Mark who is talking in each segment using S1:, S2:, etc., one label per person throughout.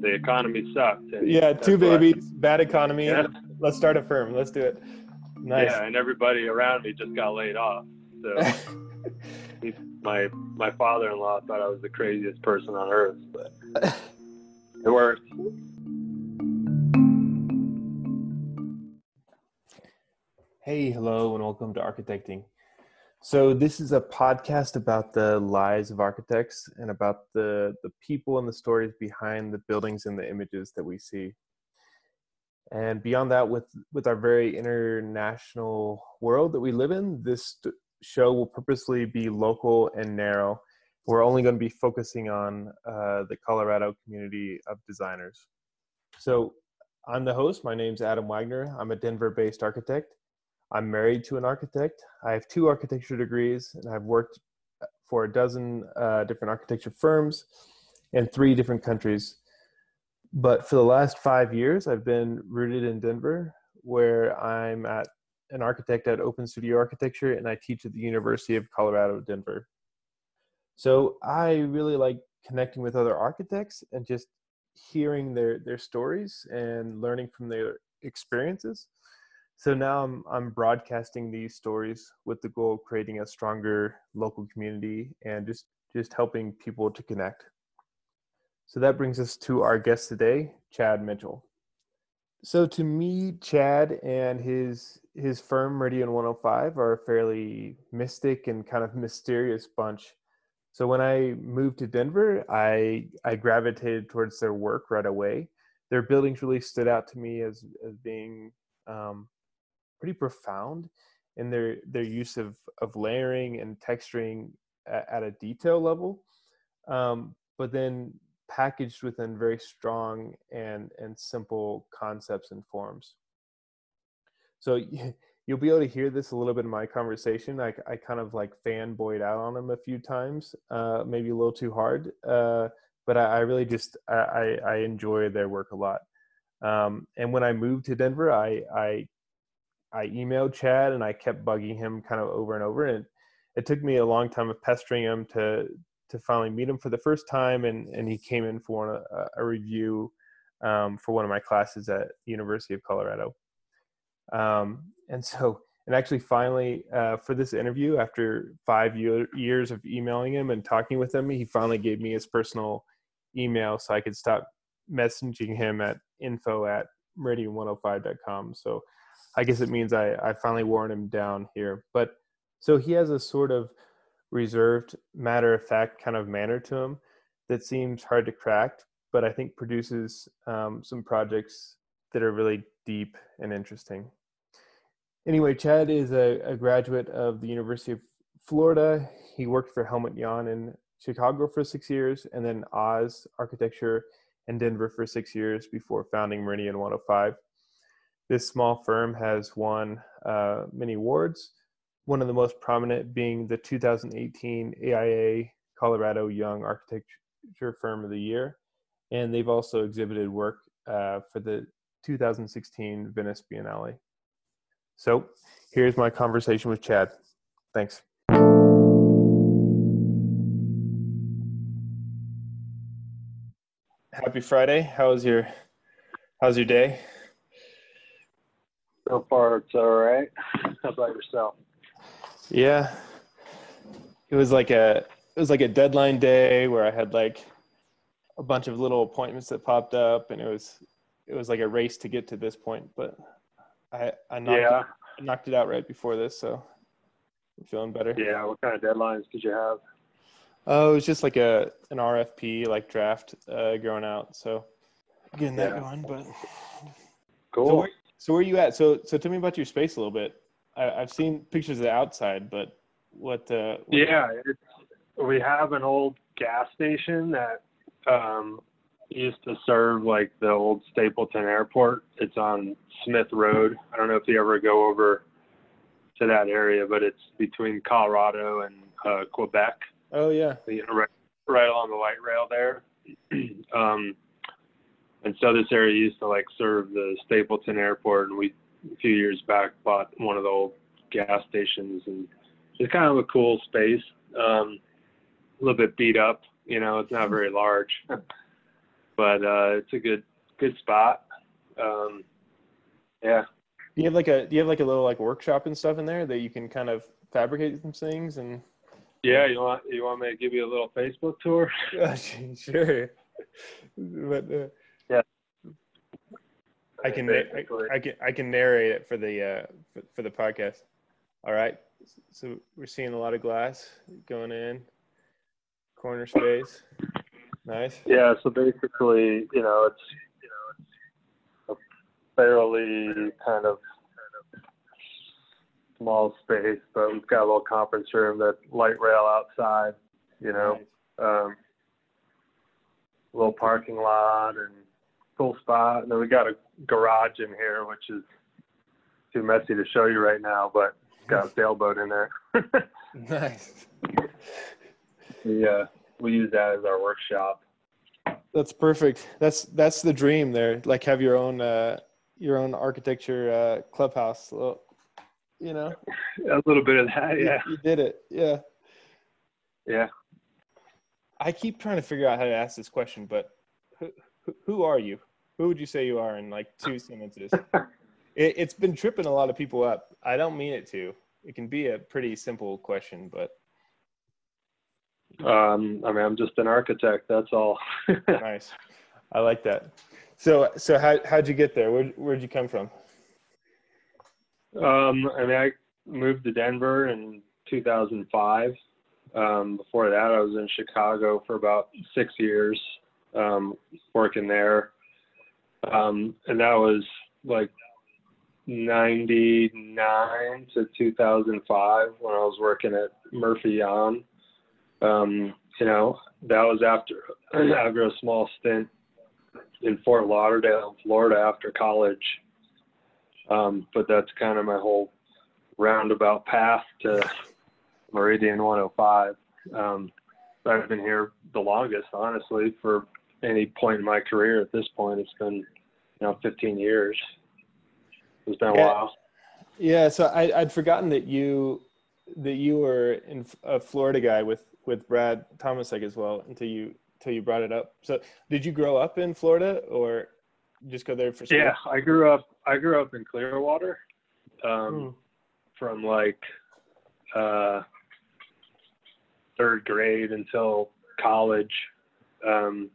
S1: the economy sucked. And
S2: Yeah, two
S1: that's why-
S2: babies, bad economy.
S1: Yeah.
S2: Let's start a firm. Let's do it. Nice.
S1: Yeah, and everybody around me just got laid off. So he's, my my father-in-law thought I was the craziest person on earth, but it worked.
S2: Hey, hello, and welcome to Architecting. So, this is a podcast about the lives of architects and about the, the people and the stories behind the buildings and the images that we see. And beyond that, with, with our very international world that we live in, this show will purposely be local and narrow. We're only going to be focusing on uh, the Colorado community of designers. So, I'm the host. My name's Adam Wagner. I'm a Denver based architect. I'm married to an architect. I have two architecture degrees, and I've worked for a dozen uh, different architecture firms in three different countries. But for the last five years, I've been rooted in Denver, where I'm at an architect at Open Studio Architecture, and I teach at the University of Colorado, Denver. So I really like connecting with other architects and just hearing their their stories and learning from their experiences. So now I'm I'm broadcasting these stories with the goal of creating a stronger local community and just just helping people to connect. So that brings us to our guest today, Chad Mitchell. So to me, Chad and his his firm Meridian 105 are a fairly mystic and kind of mysterious bunch. So when I moved to Denver, I I gravitated towards their work right away. Their buildings really stood out to me as as being um, pretty profound in their their use of of layering and texturing at, at a detail level, um, but then packaged within very strong and and simple concepts and forms. So you'll be able to hear this a little bit in my conversation. I, I kind of like fanboyed out on them a few times, uh, maybe a little too hard, uh, but I, I really just I, I I enjoy their work a lot. Um, and when I moved to Denver, I I I emailed Chad and I kept bugging him kind of over and over. And it took me a long time of pestering him to to finally meet him for the first time. And and he came in for a, a review um, for one of my classes at University of Colorado. Um, and so and actually finally uh, for this interview, after five year, years of emailing him and talking with him, he finally gave me his personal email so I could stop messaging him at info at meridian105.com. So I guess it means I, I finally worn him down here. But so he has a sort of reserved, matter of fact kind of manner to him that seems hard to crack, but I think produces um, some projects that are really deep and interesting. Anyway, Chad is a, a graduate of the University of Florida. He worked for Helmut Jahn in Chicago for six years and then Oz Architecture in Denver for six years before founding Meridian 105 this small firm has won uh, many awards, one of the most prominent being the 2018 AIA Colorado Young Architecture Firm of the Year. And they've also exhibited work uh, for the 2016 Venice Biennale. So here's my conversation with Chad. Thanks. Happy Friday. How's your how's your day?
S1: So far, it's all right. How about yourself?
S2: Yeah. It was like a it was like a deadline day where I had like a bunch of little appointments that popped up and it was it was like a race to get to this point, but I I knocked,
S1: Yeah.
S2: it, I knocked it out right before this, so I'm feeling better.
S1: Yeah. What kind of deadlines did you have?
S2: Oh, it was just like a an RFP like draft uh going out, so getting that
S1: Yeah.
S2: going, but so
S1: Cool.
S2: where, so where are you at? So so tell me about your space a little bit. I, I've seen pictures of the outside, but what? Uh, what
S1: Yeah, we have an old gas station that um, used to serve like the old Stapleton Airport. It's on Smith Road. I don't know if you ever go over to that area, but it's between Colorado and uh, Quebec.
S2: Oh yeah.
S1: You know, right, right along the light rail there. um, and so this area used to like serve the Stapleton Airport, and we a few years back bought one of the old gas stations, and it's kind of a cool space. Um, a little bit beat up, you know, it's not very large, but uh, it's a good good spot. Um, yeah.
S2: Do you have like a do you have like a little like workshop and stuff in there that you can kind of fabricate some things and
S1: Yeah, you want you want me to give you a little Facebook tour?
S2: Sure. But uh. I can. I, I can I can narrate it for the uh for, for the podcast. All right. So we're seeing a lot of glass going in. Corner space. Nice.
S1: Yeah, so basically, you know, it's you know, it's a fairly kind of small space, but we've got a little conference room, that light rail outside, you know,
S2: Nice.
S1: um, little parking lot and cool spot. And then we got a garage in here, which is too messy to show you right now, but it's got a sailboat in there.
S2: Nice.
S1: we uh, we use that as our workshop.
S2: That's perfect. That's that's the dream there. Like have your own uh your own architecture uh clubhouse. Well, you know.
S1: A little bit of that, yeah,
S2: You did it. Yeah.
S1: yeah.
S2: I keep trying to figure out how to ask this question, but who- who are you? Who would you say you are in like two sentences? it, it's been tripping a lot of people up. I don't mean it to. It can be a pretty simple question, but
S1: Um, I mean, I'm just an architect. That's all.
S2: nice. I like that. So, so how how'd you get there? Where where'd you come from?
S1: um, I mean, I moved to Denver in 2005. Um, before that, I was in Chicago for about six years, um, working there. Um, and that was like 99 to 2005 when I was working at Murphy Jahn. Um, you know, that was after after a small stint in Fort Lauderdale, Florida, after college. Um, but that's kind of my whole roundabout path to Meridian 105. Um, I've been here the longest, honestly, for any point in my career. At this point, it's been, you know, 15 years. It's been a
S2: Yeah.
S1: while.
S2: Yeah, so I, I'd forgotten that you that you were in a Florida guy with with Brad Tomecek as well until you until you brought it up. So, did you grow up in Florida or just go there for school?
S1: Yeah, I grew up. I grew up in Clearwater, um,
S2: Hmm.
S1: from like uh, third grade until college, um,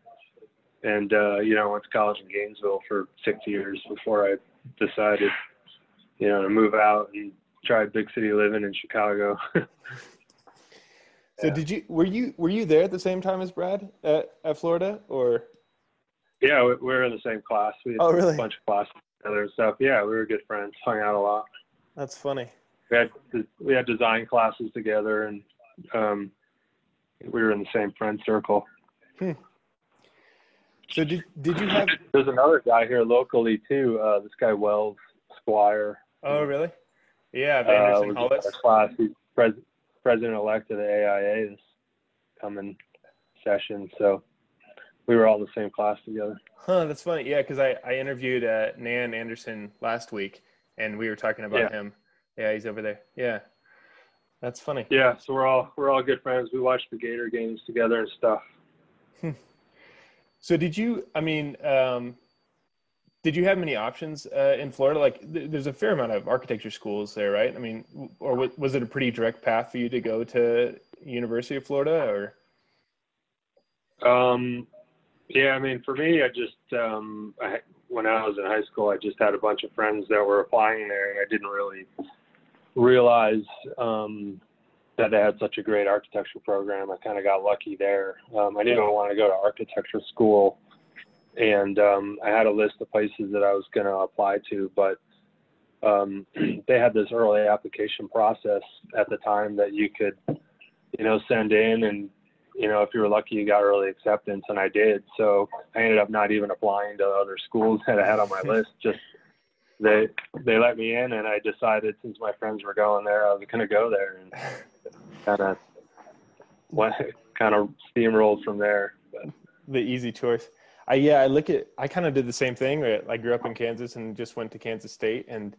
S1: and uh, you know, I went to college in Gainesville for six years before I decided, you know, to move out and try big city living in Chicago.
S2: So
S1: Yeah.
S2: did you were you were you there at the same time as Brad at, at Florida or
S1: yeah, we, we were in the same class. We had
S2: Oh, really?
S1: a bunch of classes together and stuff. Yeah, we were good friends. Hung out a lot.
S2: that's funny.
S1: we had we had design classes together and um we were in the same friend circle
S2: So did did you have
S1: there's another guy here locally too uh this guy Wells Squier
S2: Oh really? Yeah,
S1: uh,
S2: Vanderson
S1: Hallas. class he's pres- president elect of the aia this coming session so we were all in the same class together
S2: Huh, that's funny. Yeah, because I, I interviewed uh, Nan Anderson last week and we were talking about
S1: Yeah.
S2: him. Yeah, he's over there. Yeah. That's funny.
S1: yeah so we're all we're all good friends we watched the gator games together and stuff
S2: So did you? I mean, um, did you have many options uh, in Florida? Like, th- there's a fair amount of architecture schools there, right? I mean, w- or wa- was it a pretty direct path for you to go to University of Florida? Or
S1: Um, yeah, I mean, for me, I just um, I, when I was in high school, I just had a bunch of friends that were applying there, and I didn't really realize um, that they had such a great architecture program. I kind of got lucky there. Um, I didn't want to go to architecture school, and um, I had a list of places that I was going to apply to, but um, they had this early application process at the time that you could, you know, send in and you know, if you were lucky, you got early acceptance, and I did. So I ended up not even applying to other schools that I had on my list. Just they they let me in, and I decided since my friends were going there, I was going to go there, and kind of went kind of steamrolled from there. But
S2: the easy choice? I yeah, I look at. I kind of did the same thing. Right? I grew up in Kansas and just went to Kansas State, and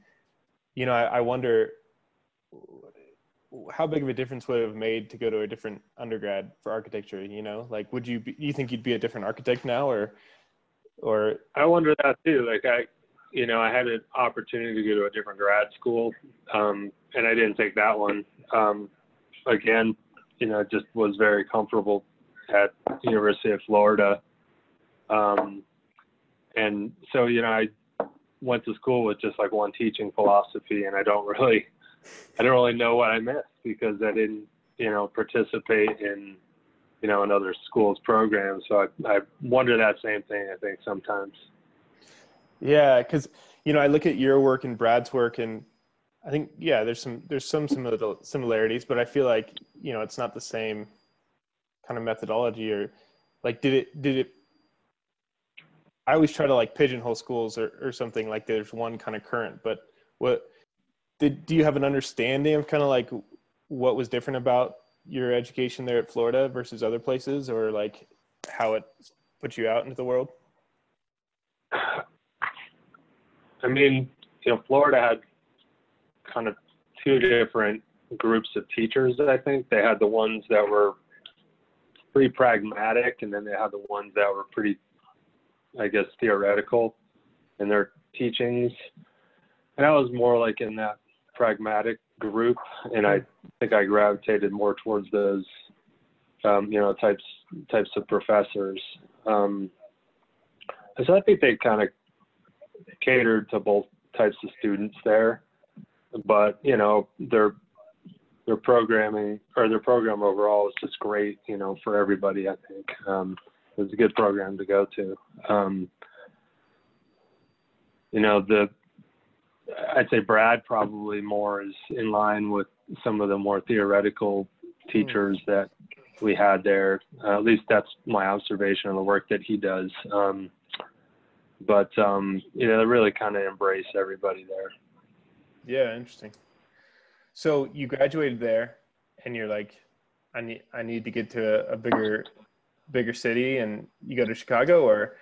S2: you know, I, I wonder how big of a difference would it have made to go to a different undergrad for architecture. You know, like would you be, you think you'd be a different architect now, or or
S1: I wonder that too. Like I, you know, I had an opportunity to go to a different grad school, um, and I didn't take that one. Um, again, you know, just was very comfortable at University of Florida. Um, and so, you know, I went to school with just like one teaching philosophy and I don't really, I don't really know what I missed because I didn't, you know, participate in, you know, another school's program. So I, I wonder that same thing, I think sometimes.
S2: Yeah. Cause you know, I look at your work and Brad's work and I think, yeah, there's some, there's some similarities, but I feel like, you know, it's not the same kind of methodology or like, did it, did it I always try to like pigeonhole schools or, or something like there's one kind of current, but what did, do you have an understanding of kind of like what was different about your education there at Florida versus other places or like how it put you out into the world?
S1: I mean, you know, Florida had kind of two different groups of teachers, I think. They had the ones that were pretty pragmatic, and then they had the ones that were pretty I guess, theoretical in their teachings. And I was more like in that pragmatic group, and I think I gravitated more towards those, um, you know, types types of professors. Um, so I think they kind of catered to both types of students there, but you know, their their programming or their program overall is just great, you know, for everybody. I think. Um, it was a good program to go to. Um, you know, the I'd say Brad probably more is in line with some of the more theoretical teachers mm. that we had there. Uh, at least that's my observation of the work that he does. Um, but um, you know, they really kind of embrace everybody there.
S2: Yeah, interesting. So you graduated there, and you're like, I need I need to get to a, a bigger bigger city and you go to Chicago, or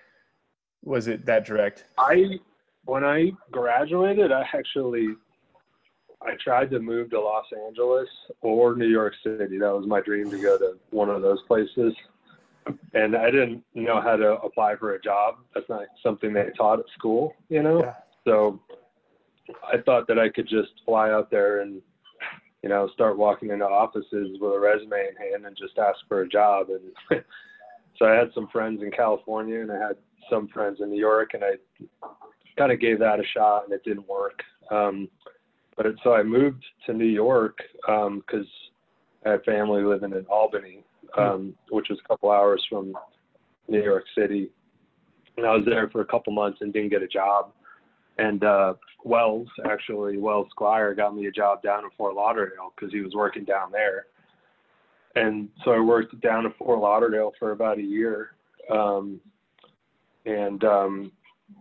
S2: was it that direct?
S1: I when I graduated, I actually I tried to move to Los Angeles or New York City. That was my dream to go to one of those places. And I didn't know how to apply for a job. That's not something they taught at school, you know? Yeah. So I thought that I could just fly out there and, you know, start walking into offices with a resume in hand and just ask for a job. And so I had some friends in California and I had some friends in New York, and I kind of gave that a shot, and it didn't work. Um, but it, so I moved to New York because um, I had family living in Albany, um, which was a couple hours from New York City. And I was there for a couple months and didn't get a job. And uh, Wells, actually, Wells Squier got me a job down in Fort Lauderdale because he was working down there and so I worked down in Fort Lauderdale for about a year, um, and um,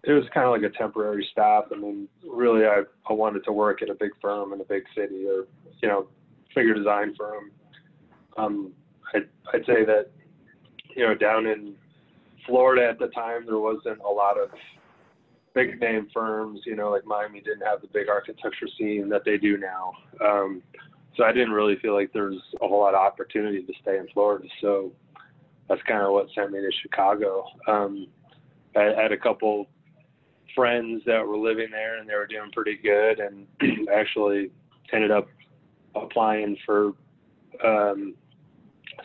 S1: it was kind of like a temporary stop. I mean, really, I I wanted to work at a big firm in a big city or you know, figure design firm. Um, I'd I'd say that you know down in Florida at the time there wasn't a lot of big name firms. You know, like Miami didn't have the big architecture scene that they do now. Um, so I didn't really feel like there was a whole lot of opportunity to stay in Florida. So that's kind of what sent me to Chicago. Um, I had a couple friends that were living there and they were doing pretty good, and actually ended up applying for um,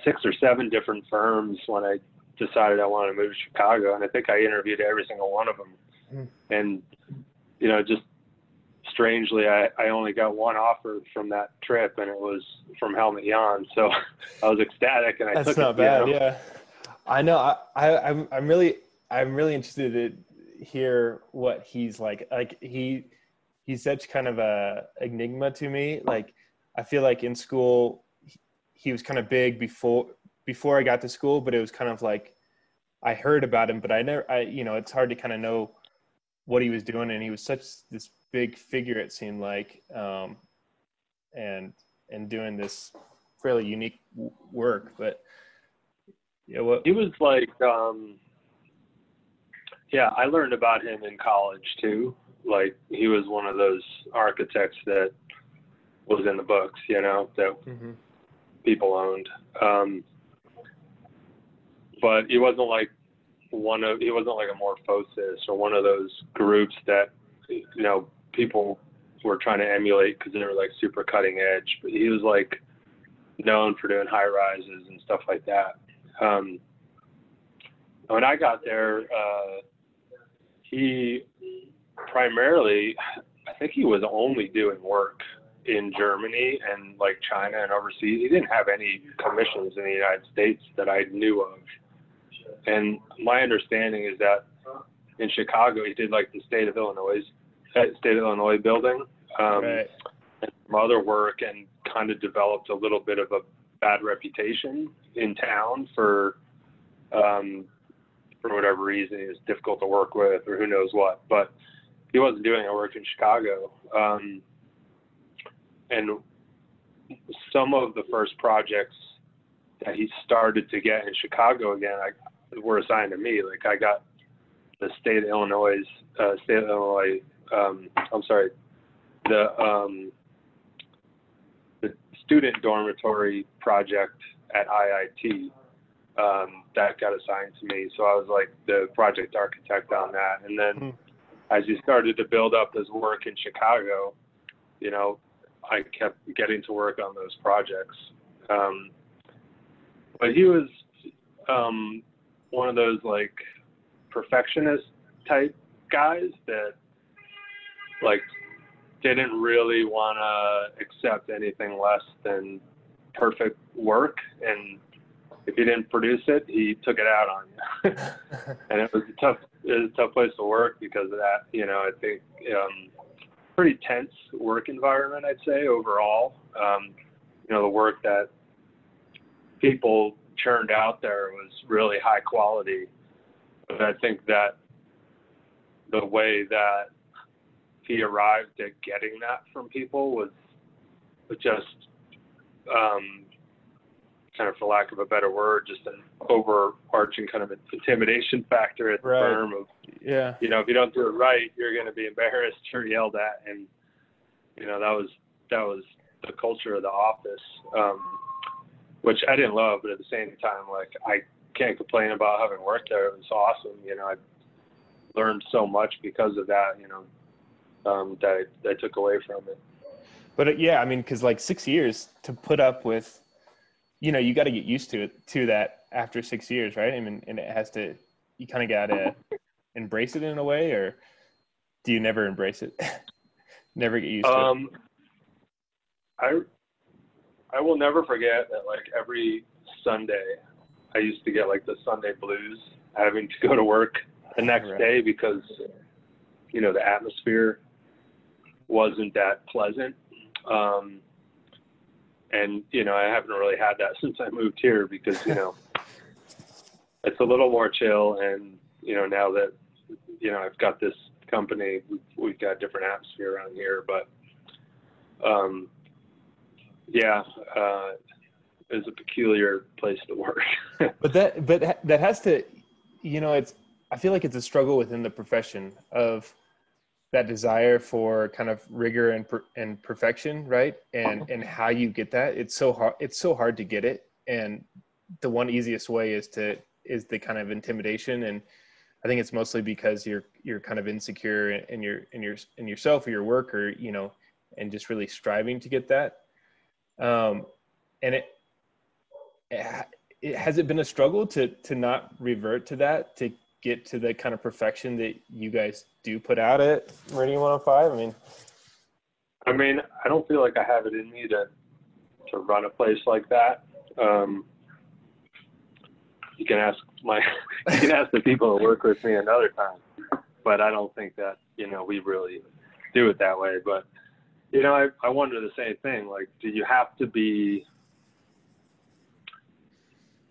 S1: six or seven different firms when I decided I wanted to move to Chicago. And I think I interviewed every single one of them. Mm. And you know, just strangely, I, I only got one offer from that trip, and it was from Helmut Jahn. So I was ecstatic, and I
S2: That's
S1: took
S2: not
S1: it,
S2: bad.
S1: You know?
S2: Yeah, I know. I, I I'm I'm really I'm really interested to hear what he's like. Like he he's such kind of a enigma to me. Like I feel like in school he was kind of big before before I got to school, but it was kind of like I heard about him, but I never I you know it's hard to kind of know what he was doing, and he was such this big figure it seemed like um, and and doing this fairly unique w- work but yeah what
S1: he was like um yeah i learned about him in college too like he was one of those architects that was in the books you know that mm-hmm. people owned um but he wasn't like one of he wasn't like a morphosis or one of those groups that you know people were trying to emulate because they were like super cutting edge. But he was like known for doing high rises and stuff like that. Um, when I got there, uh, he primarily, I think he was only doing work in Germany and like China and overseas. He didn't have any commissions in the United States that I knew of. And my understanding is that in Chicago, he did like the state of Illinois, uh, state of Illinois building, um, right. and some other work, and kind of developed a little bit of a bad reputation in town for, um, for whatever reason, he was difficult to work with, or who knows what. But he wasn't doing any work in Chicago. Um, and some of the first projects that he started to get in Chicago again, I, were assigned to me. Like I got the state of Illinois, uh, state of Illinois. Um, I'm sorry, the um, the student dormitory project at IIT um, that got assigned to me. So I was like the project architect on that. And then mm-hmm. as he started to build up his work in Chicago, you know, I kept getting to work on those projects. Um, but he was um, one of those like perfectionist type guys that like didn't really want to accept anything less than perfect work. And if he didn't produce it he took it out on you. And it was a tough it was a tough place to work because of that you know i think um pretty tense work environment i'd say overall. Um you know the work that people churned out there was really high quality. But I think that the way that he arrived at getting that from people was, just um, kind of, for lack of a better word, just an overarching kind of intimidation factor at the right. firm of,
S2: yeah,
S1: you know, if you don't do it right, you're going to be embarrassed or yelled at, and you know that was that was the culture of the office. Um, which I didn't love, but at the same time, like I can't complain about having worked there. It was awesome. You know, I learned so much because of that. You know, um, that I, I took away from it.
S2: But uh, yeah, I mean, because like six years to put up with, you know, you got to get used to it to that after six years, right? I mean, and it has to, you kind of got to embrace it in a way, or do you never embrace it? never get used to um, it.
S1: I I will never forget that like every Sunday, I used to get like the Sunday blues, having to go to work the next right. day because, you know, the atmosphere wasn't that pleasant. Um, and you know, I haven't really had that since I moved here because you know, it's a little more chill. And you know, now that you know I've got this company, we've, we've got a different atmosphere around here. But um, yeah, uh, is a peculiar place to work.
S2: but that, but that has to, you know, it's. I feel like it's a struggle within the profession of that desire for kind of rigor and per, and perfection, right? And and how you get that. It's so hard. It's so hard to get it. And the one easiest way is to is the kind of intimidation and I think it's mostly because you're you're kind of insecure in your in your in yourself or your work or you know and just really striving to get that um, and it, it, has it been a struggle to to not revert to that to get to the kind of perfection that you guys do put out at Meridian 105? I mean,
S1: I mean, I don't feel like I have it in me to to run a place like that. Um, you can ask my you can ask the people who work with me another time, but I don't think that you know we really do it that way. But you know, I, I wonder the same thing. Like, do you have to be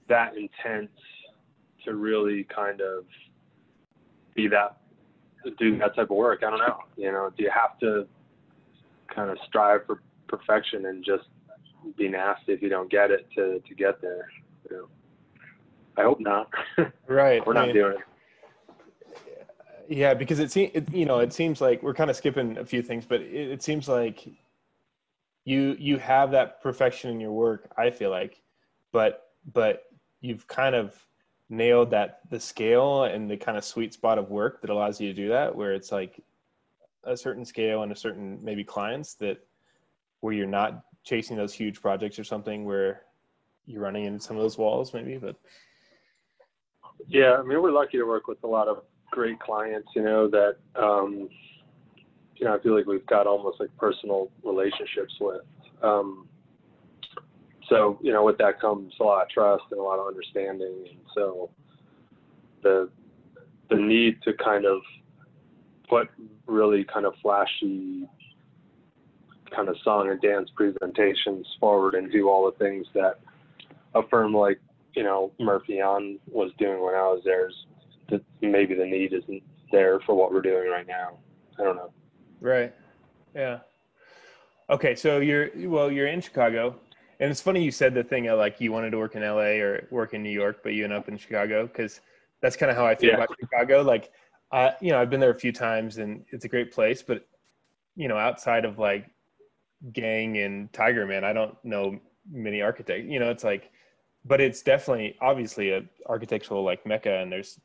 S1: that intense to really kind of be that, do that type of work? I don't know. You know, do you have to kind of strive for perfection and just be nasty if you don't get it to, to get there? You know, I hope not.
S2: Right.
S1: We're not I mean, doing it
S2: yeah because it seems you know it seems like we're kind of skipping a few things but it, it, seems like you you have that perfection in your work i feel like. But but you've kind of nailed that the scale and the kind of sweet spot of work that allows you to do that where it's like a certain scale and a certain maybe clients that where you're not chasing those huge projects or something where you're running into some of those walls maybe but
S1: yeah i mean we're lucky to work with a lot of great clients you know that um you know i feel like we've got almost like personal relationships with um so you know with that comes a lot of trust and a lot of understanding and so the the need to kind of put really kind of flashy kind of song and dance presentations forward and do all the things that a firm like you know Murphy Jahn was doing when I was there. That maybe the need isn't there for what we're doing right now. I don't know.
S2: Right. Yeah. Okay, so you're well, you're in Chicago, and it's funny you said the thing like you wanted to work in LA or work in New York, but you end up in Chicago because that's kind of how I feel yeah. about Chicago. Like, I you know I've been there a few times and it's a great place, but you know outside of like Gang and Tigerman, I don't know many architects. You know, it's like, but it's definitely obviously a architectural like mecca, and there's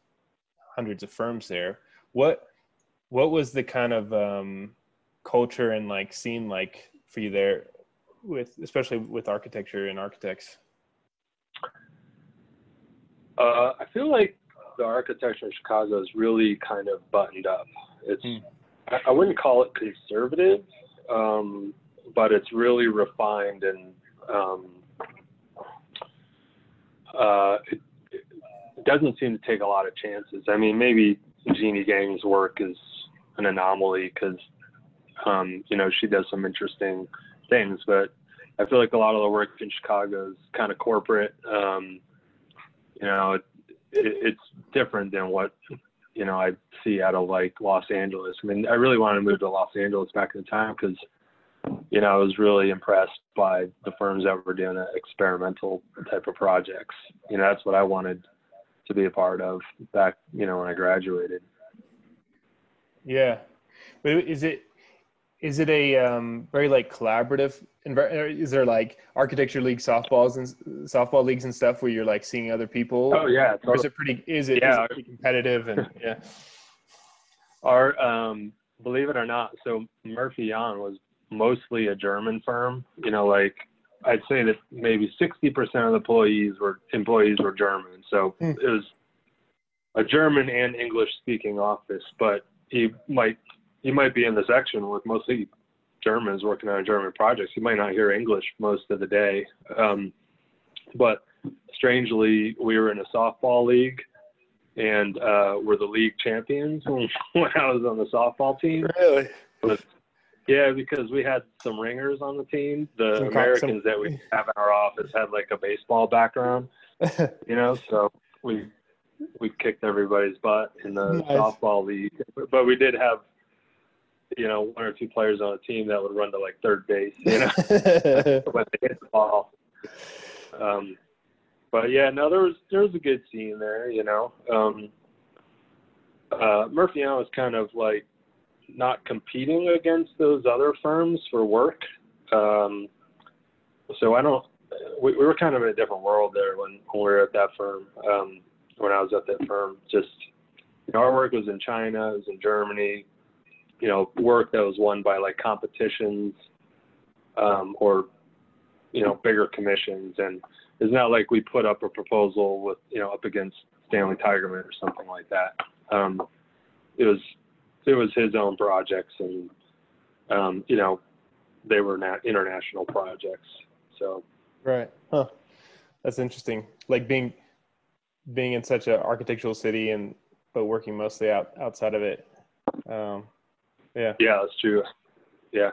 S2: hundreds of firms there. What what was the kind of um, culture and like scene like for you there, with especially with architecture and architects?
S1: Uh, I feel like the architecture in Chicago is really kind of buttoned up. It's hmm. I, I, wouldn't call it conservative. Um, but it's really refined and um, uh, it, doesn't seem to take a lot of chances. I mean, maybe Jeanne Gang's work is an anomaly because um, you know she does some interesting things, but I feel like a lot of the work in Chicago is kind of corporate. Um, you know, it, it's different than what you know I see out of like Los Angeles. I mean, I really wanted to move to Los Angeles back in the time because you know, I was really impressed by the firms that were doing experimental type of projects. You know, that's what I wanted to be a part of back, you know, when I graduated.
S2: Yeah. But is it, is it a um, very like collaborative environment? is there like architecture league softballs and softball leagues and stuff where you're like seeing other people
S1: oh yeah
S2: totally. or is it pretty is it, yeah. Is it pretty competitive and yeah
S1: our um believe it or not so murphy Jahn was mostly a German firm. You know, like I'd say that maybe 60% of the employees were employees were German. So mm. it was a German and English speaking office, but you might you might be in the section with mostly Germans working on German projects. You might not hear English most of the day. Um, but strangely, we were in a softball league and uh, we're the league champions when, when I was on the softball team.
S2: Really?
S1: Yeah, because we had some ringers on the team. The some Americans that we have in our office had like a baseball background, you know, so we we kicked everybody's butt in the nice. softball league. But we did have, you know, one or two players on the team that would run to like third base, you know, when they hit the ball. Um, but yeah, no, there was there was a good scene there, you know. Um, uh, Murphy was kind of like not competing against those other firms for work. Um, so I don't. We, we, were kind of in a different world there when, when we were at that firm. Um, when I was at that firm, just you know, our work was in China, it was in Germany. You know, work that was won by like competitions um, or you know bigger commissions, and it's not like we put up a proposal with you know up against Stanley Tigerman or something like that. Um, it was it was his own projects, and um, you know, they were not international projects. So
S2: right, huh? That's interesting. Like being being in such an architectural city and but working mostly out outside of it. Um, yeah.
S1: Yeah, that's true. Yeah.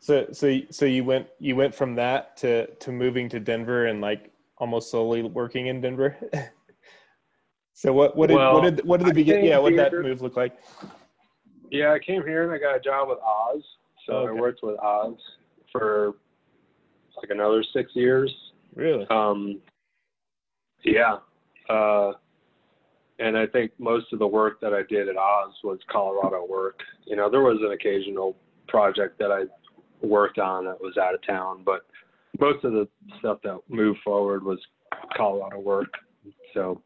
S2: So so so you went you went from that to to moving to Denver and like almost solely working in Denver. so what what did well, what did what did the beginning? Yeah, what did that move look like?
S1: Yeah, I came here and I got a job with Oz. So okay. I worked with Oz for like another six years.
S2: Really?
S1: Um, yeah. Uh, and I think most of the work that I did at Oz was Colorado work. You know, there was an occasional project that I worked on that was out of town, but most of the stuff that moved forward was Colorado work. So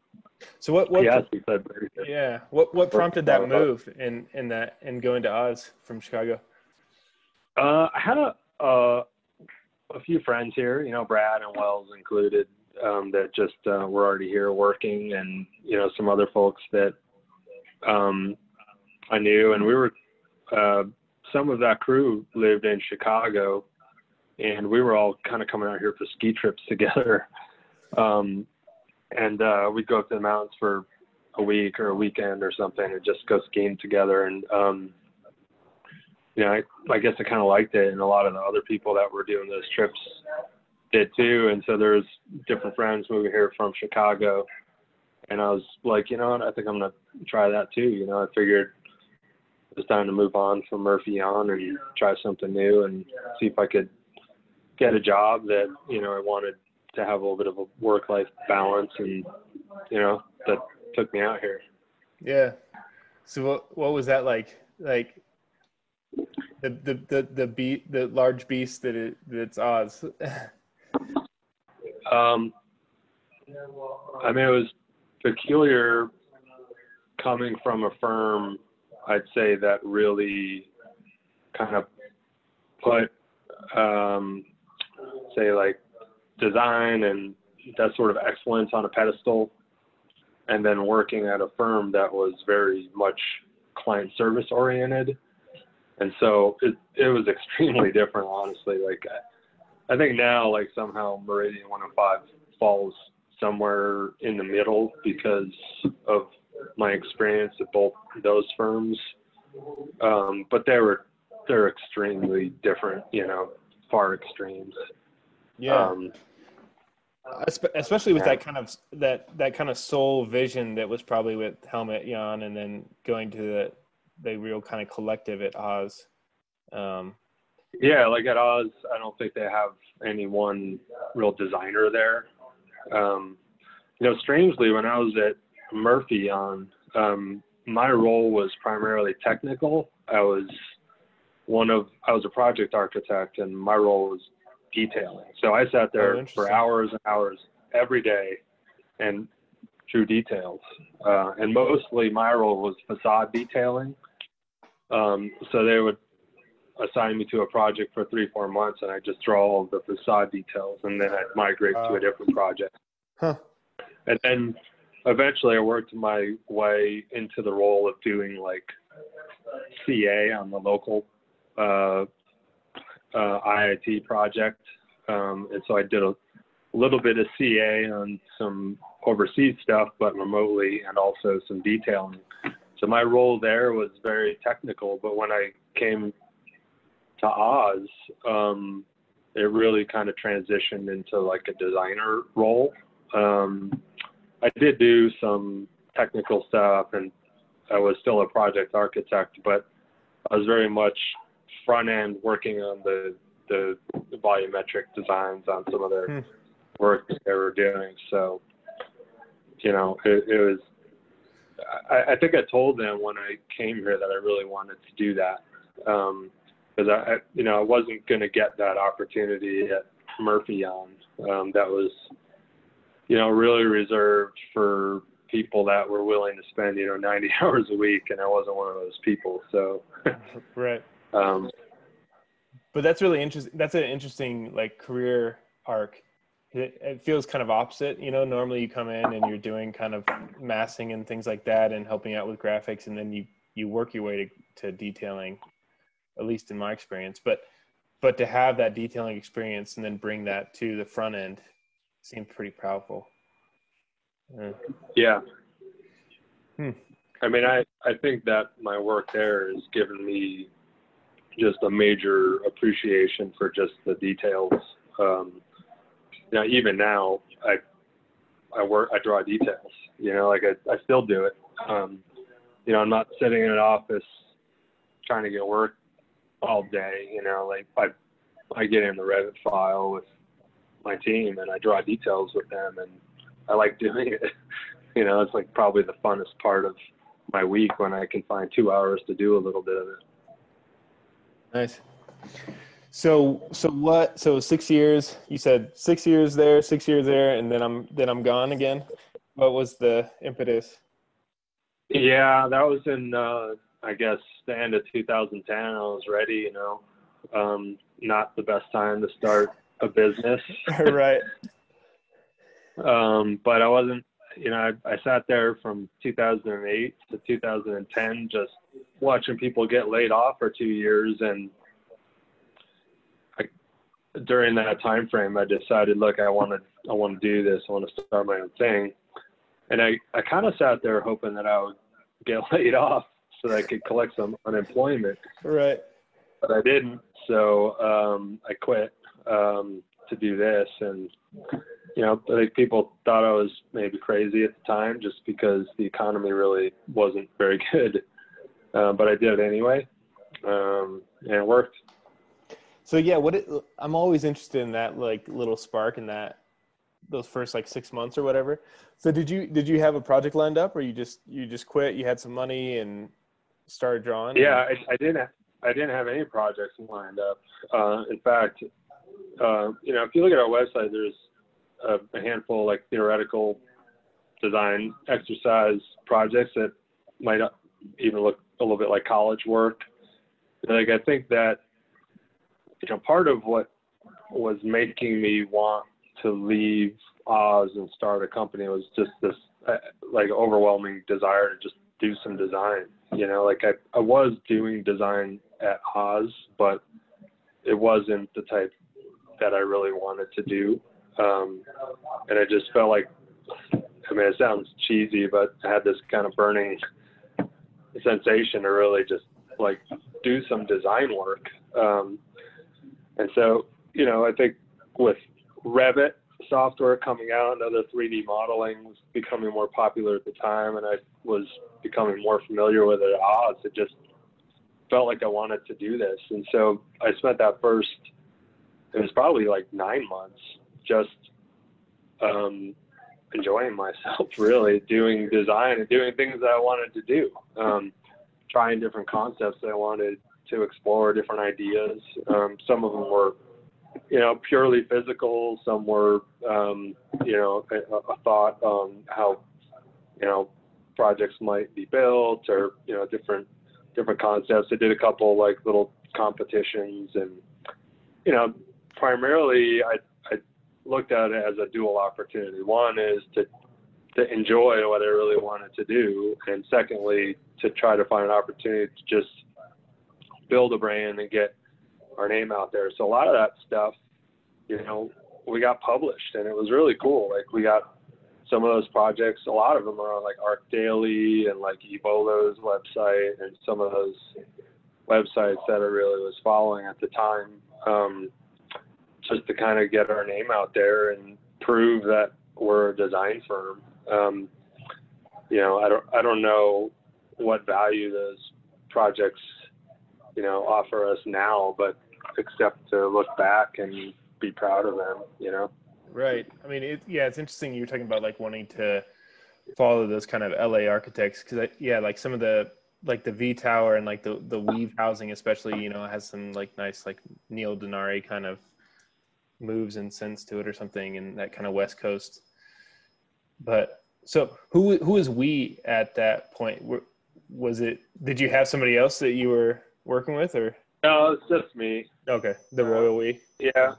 S2: So what? what
S1: yes, he said very good.
S2: Yeah. What what prompted that move in in that in going to Oz from Chicago?
S1: Uh, I had a uh, a few friends here, you know, Brad and Wells included, um, that just uh, were already here working, and you know, some other folks that um, I knew, and we were. Uh, some of that crew lived in Chicago, and we were all kind of coming out here for ski trips together. Um, and uh, we'd go up to the mountains for a week or a weekend or something and just go skiing together. And, um, you know, I, I guess I kind of liked it. And a lot of the other people that were doing those trips did too. And so there's different friends moving here from Chicago. And I was like, you know what, I think I'm to try that too. You know, I figured it was time to move on from Murphy Jahn and try something new and see if I could get a job that, you know, I wanted to have a little bit of a work life balance and you know that took me out here.
S2: Yeah. So what what was that like? Like the the the the beat the large beast that it that's oz.
S1: Um i mean it was peculiar coming from a firm i'd say that really kind of put um say like design and that sort of excellence on a pedestal, and then working at a firm that was very much client service oriented. And so it, it was extremely different, honestly. Like, I, I think now, like, somehow Meridian 105 falls somewhere in the middle because of my experience at both those firms. Um, but they were, they're extremely different, you know, far extremes.
S2: Yeah. Um, especially with yeah. that kind of that that kind of soul vision that was probably with Helmut Jahn, and then going to the the real kind of collective at Oz. Um,
S1: yeah, like at Oz, I don't think they have any one real designer there. Um, you know, strangely, when I was at Murphy Jahn, um, my role was primarily technical. I was one of I was a project architect, and my role was detailing. So I sat there oh, for hours and hours every day and drew details. Uh, and mostly my role was facade detailing. Um, so they would assign me to a project for three, four months, and I just draw all the facade details, and then I'd migrate uh, to a different project.
S2: Huh.
S1: And then eventually I worked my way into the role of doing like CA on the local uh, uh, IIT project. Um, and so I did a little bit of CA on some overseas stuff, but remotely, and also some detailing. So my role there was very technical, but when I came to Oz, um, it really kind of transitioned into like a designer role. Um, I did do some technical stuff, and I was still a project architect, but I was very much front end working on the, the, volumetric designs on some of their hmm. work that they were doing. So, you know, it, it was. I, I, think I told them when I came here that I really wanted to do that because um, I, I, you know, I wasn't going to get that opportunity at Murphy Jahn. Um, that was, you know, really reserved for people that were willing to spend, you know, 90 hours a week, and I wasn't one of those people. So,
S2: right.
S1: Um,
S2: but that's really interesting. That's an interesting like career arc. It, it, feels kind of opposite. You know, normally you come in and you're doing kind of massing and things like that, and helping out with graphics, and then you you work your way to, to detailing. At least in my experience, but but to have that detailing experience and then bring that to the front end seemed pretty powerful.
S1: Yeah. yeah.
S2: Hmm.
S1: I mean, I, I think that my work there has given me just a major appreciation for just the details. Um, know, even now, I I work, I draw details. You know, like I, I still do it. Um, you know, I'm not sitting in an office trying to get work all day. You know, like I I get in the Revit file with my team and I draw details with them, and I like doing it. you know, it's like probably the funnest part of my week when I can find two hours to do a little bit of it.
S2: Nice. So so what? So six years. You said six years there, six years there, and then I'm then I'm gone again. what was the impetus?
S1: Yeah, that was in uh, I guess the end of 2010. I was ready, you know. Um, not the best time to start a business.
S2: right.
S1: Um, but I wasn't, you know, I, I sat there from 2008 to 2010, just watching people get laid off for two years. And I, during that time frame, I decided, look, I want to, I want to do this. I want to start my own thing. And I, I kind of sat there hoping that I would get laid off so that I could collect some unemployment.
S2: Right.
S1: But I didn't. So um, I quit um, to do this. And, you know, I think people thought I was maybe crazy at the time just because the economy really wasn't very good. Uh, but I did it anyway. Um, and it worked.
S2: So yeah, what it, I'm always interested in that like little spark in that those first like six months or whatever. So did you did you have a project lined up, or you just you just quit? You had some money and started drawing.
S1: Yeah, I, I didn't. have I didn't have any projects lined up. Uh, in fact, uh, you know, if you look at our website, there's a, a handful like theoretical design exercise projects that might even look a little bit like college work. Like I think that you know part of what was making me want to leave Oz and start a company was just this uh, like overwhelming desire to just do some design. You know, like I, I was doing design at Oz, but it wasn't the type that I really wanted to do. Um, and I just felt like, I mean, it sounds cheesy, but I had this kind of burning sensation to really just like do some design work. Um, and so, you know, I think with Revit software coming out and other 3D modeling was becoming more popular at the time, and I was becoming more familiar with it at Oz. It just felt like I wanted to do this, and so I spent that first. It was probably like nine months just um, enjoying myself, really doing design and doing things that I wanted to do, um, trying different concepts I wanted to explore, different ideas. Um, some of them were you know, purely physical. Some were, um, you know, a, a, thought on how, you know, projects might be built or, you know, different, different concepts. I did a couple like little competitions and, you know, primarily I looked at it as a dual opportunity. One is to, to enjoy what I really wanted to do. And secondly, to try to find an opportunity to just build a brand and get our name out there. So a lot of that stuff, you know, we got published and it was really cool. Like we got some of those projects, a lot of them are on like ArchDaily and like Evolo's website and some of those websites that I really was following at the time. Um, just to kind of get our name out there and prove that we're a design firm. Um, you know, I don't, I don't know what value those projects, you know, offer us now, but except to look back and be proud of them, you know?
S2: Right. I mean, it, yeah, it's interesting you're talking about like wanting to follow those kind of LA architects because yeah, like some of the like the V Tower and like the the Weave housing especially, you know, has some like nice like Neil Denari kind of moves and sense to it or something, and that kind of West Coast. But so who who is we at that point? Was it? Did you have somebody else that you were working with, or?
S1: No, it's just me.
S2: Okay, the royal we.
S1: Yeah,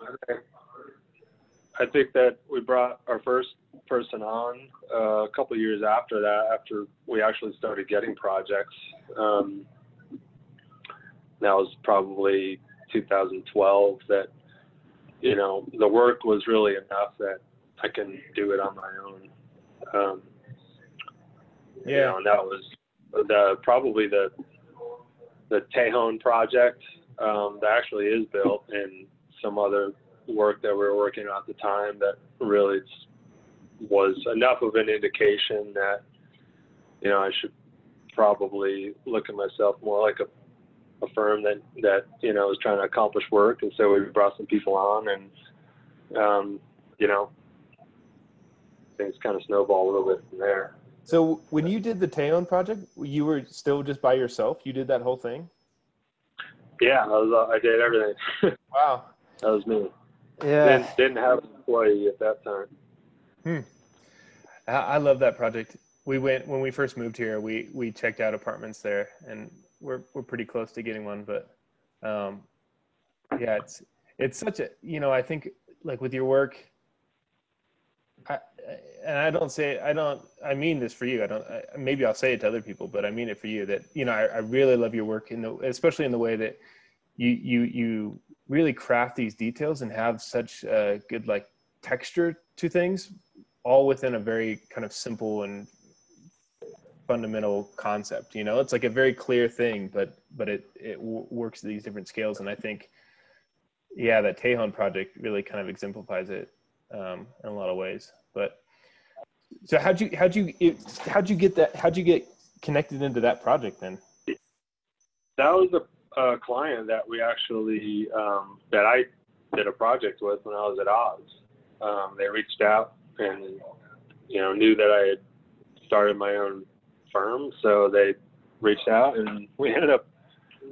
S1: I think that we brought our first person on uh, a couple of years after that, after we actually started getting projects. Um, that was probably 2012. That you know the work was really enough that I can do it on my own. Um,
S2: yeah,
S1: you know, and that was the probably the the Tejon project um, that actually is built and some other work that we were working on at the time that really was enough of an indication that you know I should probably look at myself more like a a firm that that you know is trying to accomplish work, and so we brought some people on, and um, you know things kind of snowball a little bit from there.
S2: So when you did the Tejon project, you were still just by yourself. You did that whole thing.
S1: Yeah, I was. Uh, I did everything.
S2: wow.
S1: That was me.
S2: Yeah.
S1: Didn't, didn't have an employee at that time.
S2: Hmm. I, I love that project. We went when we first moved here. We we checked out apartments there, and we're we're pretty close to getting one. But um, yeah, it's it's such a you know I think like with your work, I, and I don't say I don't I mean this for you. I don't I, maybe I'll say it to other people, but I mean it for you. That you know I, I really love your work in the especially in the way that you you you really craft these details and have such a good like texture to things all within a very kind of simple and fundamental concept you know? It's like a very clear thing but but it it w- works at these different scales and i think yeah that tejon project really kind of exemplifies it um, in a lot of ways but so how'd you how'd you it, how'd you get that how'd you get connected into that project then?
S1: That was a, a client that we actually um, that i did a project with when i was at oz um, they reached out and you know knew that I had started my own firm, so they reached out and we ended up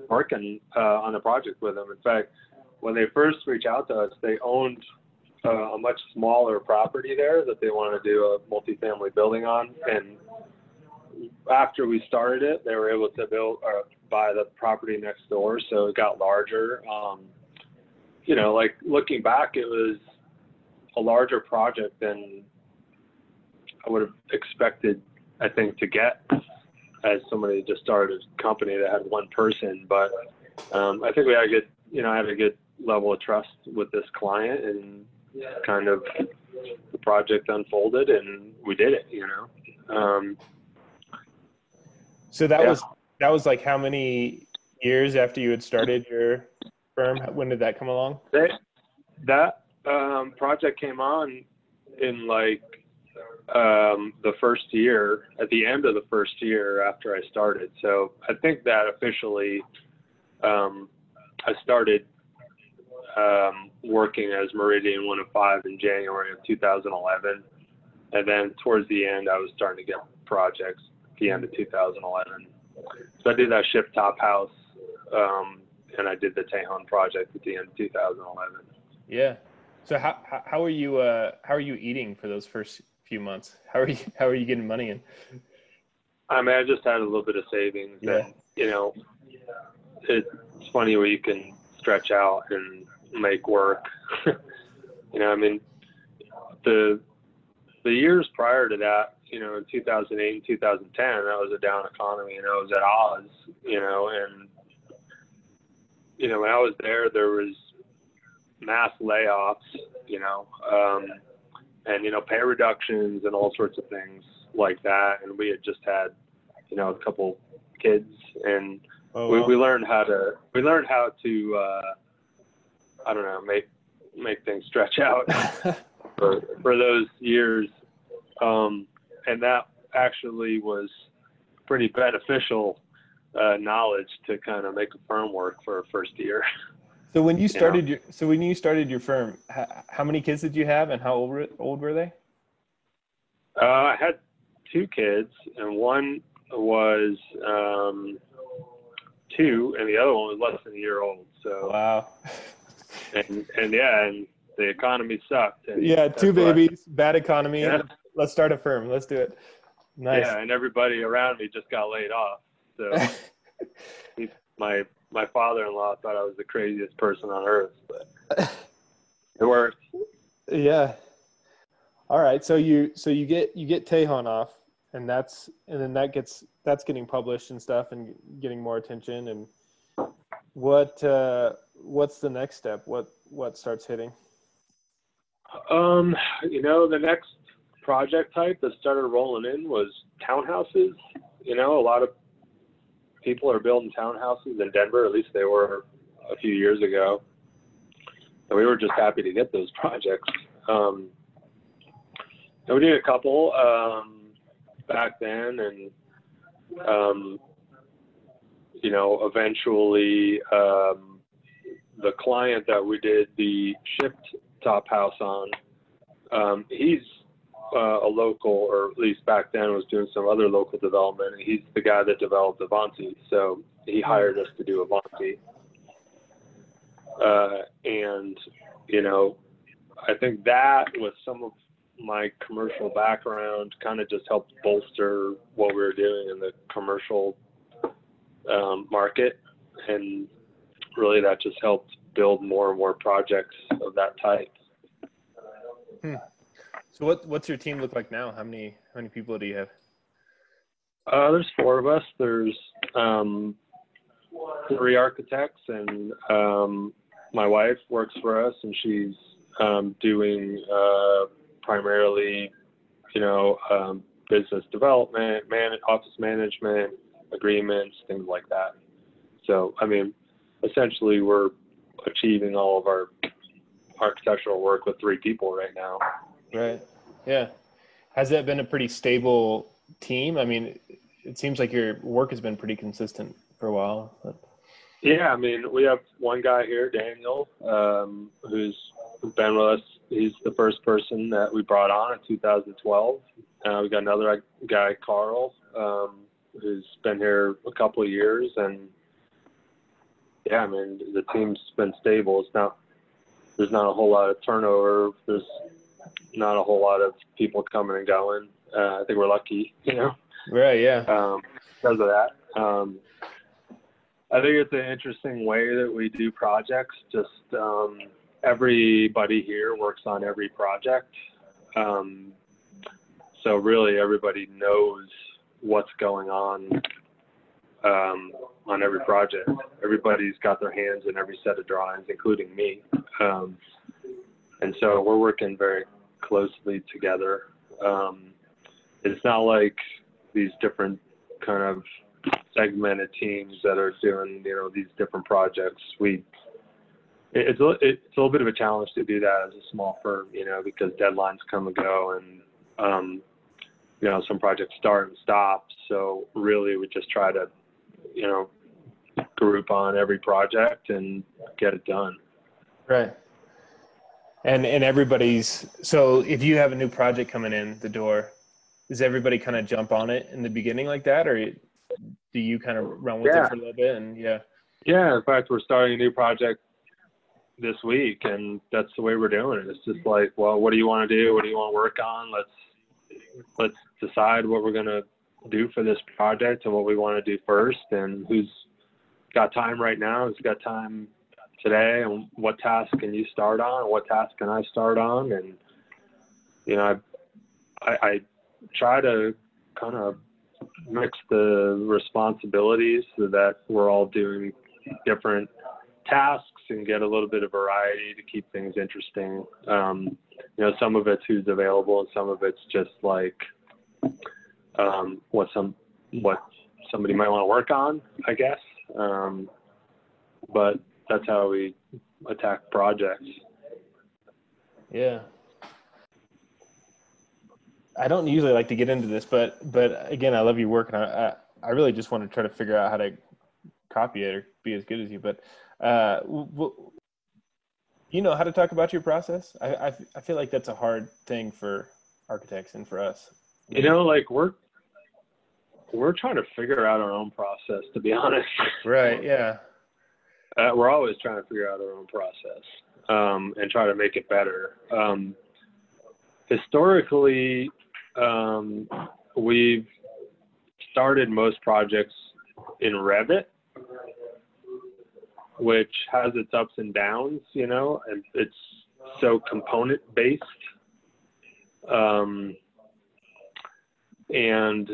S1: working uh, on the project with them. In fact, when they first reached out to us, they owned uh, a much smaller property there that they wanted to do a multifamily building on, and after we started it, they were able to build or buy the property next door, so it got larger. Um, you know, like looking back, it was a larger project than I would have expected, I think, to get as somebody just started a company that had one person. But um, I think we had a good, you know, I had a good level of trust with this client and kind of the project unfolded and we did it, you know. Um,
S2: so that yeah. was that was like how many years after you had started your firm? When did that come along?
S1: They, that um, project came on in like um, the first year, at the end of the first year after I started. So I think that officially um, I started um, working as Meridian 105 in January of 2011. And then towards the end, I was starting to get projects at the end of 2011. So I did that ship top house um, and I did the Tejon project at the end of 2011.
S2: Yeah. So how how are you uh, how are you eating for those first few months? How are you how are you getting money in?
S1: I mean, I just had a little bit of savings. Yeah. And, you know, it's funny where you can stretch out and make work. you know, I mean, the the years prior to that, you know, in 2008 and 2010, that was a down economy, and I was at Oz. You know, and you know when I was there, there was mass layoffs, you know, um, and you know pay reductions and all sorts of things like that. And we had just had, you know, a couple kids, and oh, we, we learned how to we learned how to uh, I don't know make make things stretch out for for those years, um, and that actually was pretty beneficial uh, knowledge to kind of make a firm work for a first year.
S2: So when you started you know? your so when you started your firm, how, how, many kids did you have, and how old were, old were they?
S1: Uh, I had two kids, and one was um, two, and the other one was less than a year old. So
S2: wow.
S1: And and yeah, and the economy sucked.
S2: yeah, two babies, bad economy. Yeah. Let's start a firm. Let's do it. Nice.
S1: Yeah, and everybody around me just got laid off. So my my father-in-law thought I was the craziest person on earth, but it worked.
S2: Yeah. All right. So you so you get you get Tejon off, and that's and then that gets that's getting published and stuff and getting more attention. And what uh, what's the next step? What what starts hitting?
S1: Um, you know, the next project type that started rolling in was townhouses. You know, a lot of people are building townhouses in Denver. At least they were a few years ago, and we were just happy to get those projects. Um, and we did a couple um, back then, and um, you know, eventually um, the client that we did the shipped top house on, um, he's uh, a local, or at least back then was doing some other local development. And he's the guy that developed Avanti, so he hmm. hired us to do Avanti. Uh, and you know, I think that with some of my commercial background kind of just helped bolster what we were doing in the commercial um, market, and really that just helped build more and more projects of that type.
S2: Hmm. So what what's your team look like now? How many how many people do you have?
S1: Uh, there's four of us. There's um, three architects, and um, my wife works for us, and she's um, doing uh, primarily, you know, um, business development, man- office management, agreements, things like that. So, I mean, essentially, we're achieving all of our architectural work with three people right now.
S2: Right. Yeah. Has that been a pretty stable team? I mean, it seems like your work has been pretty consistent for a while. But...
S1: Yeah, I mean, we have one guy here, Daniel, um, who's been with us. He's the first person that we brought on in 2012. Uh, we got another guy, Carl, um, who's been here a couple of years, and yeah, I mean, the team's been stable. It's not there's not a whole lot of turnover. There's not a whole lot of people coming and going. Uh, I think we're lucky, you know.
S2: Right. Yeah.
S1: Um, because of that. Um, I think it's an interesting way that we do projects. Just um, everybody here works on every project. Um, so really, everybody knows what's going on um, on every project. Everybody's got their hands in every set of drawings, including me. Um, and so we're working very closely together. Um, it's not like these different kind of segmented teams that are doing you know these different projects. We it's a, it's a little bit of a challenge to do that as a small firm, you know, because deadlines come and go, and um, you know some projects start and stop. So really, we just try to you know group on every project and get it done.
S2: Right. And and everybody's so if you have a new project coming in the door, does everybody kind of jump on it in the beginning like that, or do you kind of run with
S1: yeah.
S2: it for a little bit? And yeah.
S1: Yeah, in fact, we're starting a new project this week, and that's the way we're doing it. It's just like, well, what do you want to do? What do you want to work on? Let's let's decide what we're gonna do for this project and what we want to do first, and who's got time right now, who's got time today, and what task can you start on, what task can I start on, and you know, I, I, I try to kind of mix the responsibilities so that we're all doing different tasks and get a little bit of variety to keep things interesting. Um, you know, some of it's who's available, and some of it's just like um, what some what somebody might want to work on, I guess. Um, but that's how we attack projects.
S2: Yeah. I don't usually like to get into this, but but again, I love your work, and I I, I really just want to try to figure out how to copy it or be as good as you. But uh, w- you know how to talk about your process. I, I I feel like that's a hard thing for architects and for us.
S1: You know, like we're we're trying to figure out our own process, to be honest.
S2: Right. Yeah.
S1: Uh, we're always trying to figure out our own process um, and try to make it better. Um, historically, um, we've started most projects in Revit, which has its ups and downs, you know, and it's so component based. Um, and